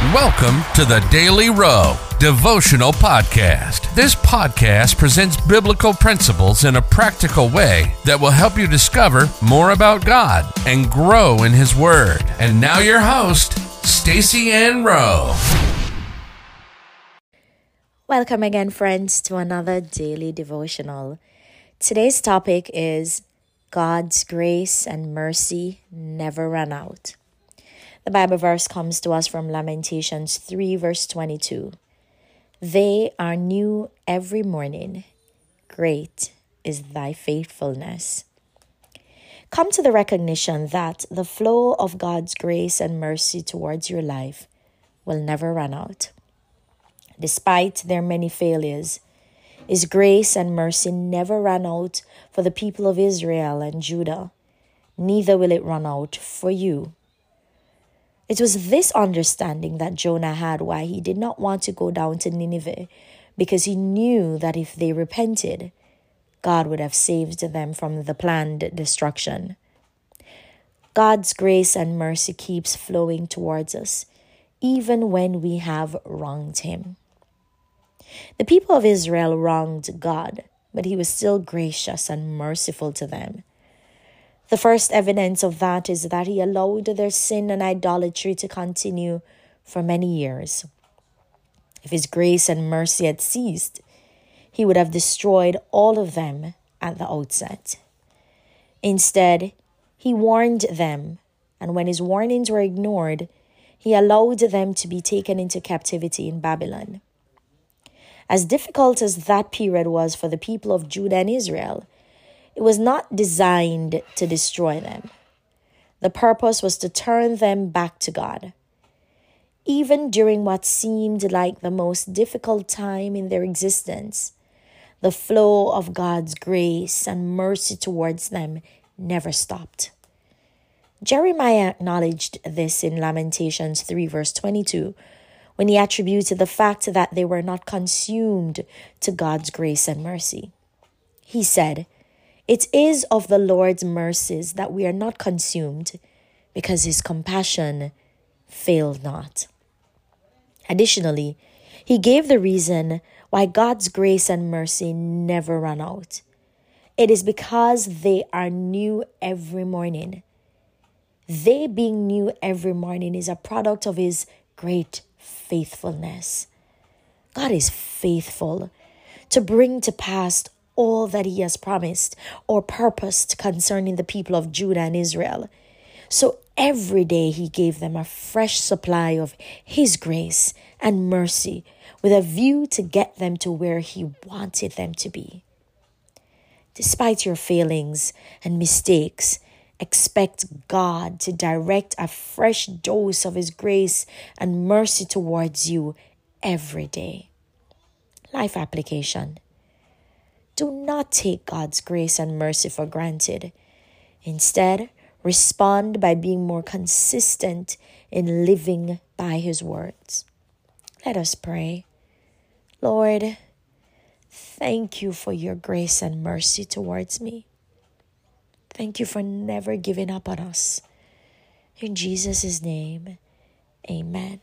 Welcome to the Daily Row Devotional Podcast. This podcast presents biblical principles in a practical way that will help you discover more about God and grow in His Word. And now, your host, Stacy Ann Rowe. Welcome again, friends, to another daily devotional. Today's topic is God's grace and mercy never run out. The Bible verse comes to us from Lamentations 3, verse 22. They are new every morning. Great is thy faithfulness. Come to the recognition that the flow of God's grace and mercy towards your life will never run out. Despite their many failures, His grace and mercy never ran out for the people of Israel and Judah. Neither will it run out for you. It was this understanding that Jonah had why he did not want to go down to Nineveh, because he knew that if they repented, God would have saved them from the planned destruction. God's grace and mercy keeps flowing towards us, even when we have wronged Him. The people of Israel wronged God, but He was still gracious and merciful to them. The first evidence of that is that he allowed their sin and idolatry to continue for many years. If his grace and mercy had ceased, he would have destroyed all of them at the outset. Instead, he warned them, and when his warnings were ignored, he allowed them to be taken into captivity in Babylon. As difficult as that period was for the people of Judah and Israel, it was not designed to destroy them. The purpose was to turn them back to God. Even during what seemed like the most difficult time in their existence, the flow of God's grace and mercy towards them never stopped. Jeremiah acknowledged this in Lamentations 3, verse 22, when he attributed the fact that they were not consumed to God's grace and mercy. He said, it is of the Lord's mercies that we are not consumed, because his compassion failed not. Additionally, he gave the reason why God's grace and mercy never run out. It is because they are new every morning. They being new every morning is a product of his great faithfulness. God is faithful to bring to pass all that he has promised or purposed concerning the people of Judah and Israel. So every day he gave them a fresh supply of his grace and mercy with a view to get them to where he wanted them to be. Despite your failings and mistakes, expect God to direct a fresh dose of his grace and mercy towards you every day. Life application. Do not take God's grace and mercy for granted. Instead, respond by being more consistent in living by His words. Let us pray. Lord, thank you for your grace and mercy towards me. Thank you for never giving up on us. In Jesus' name, amen.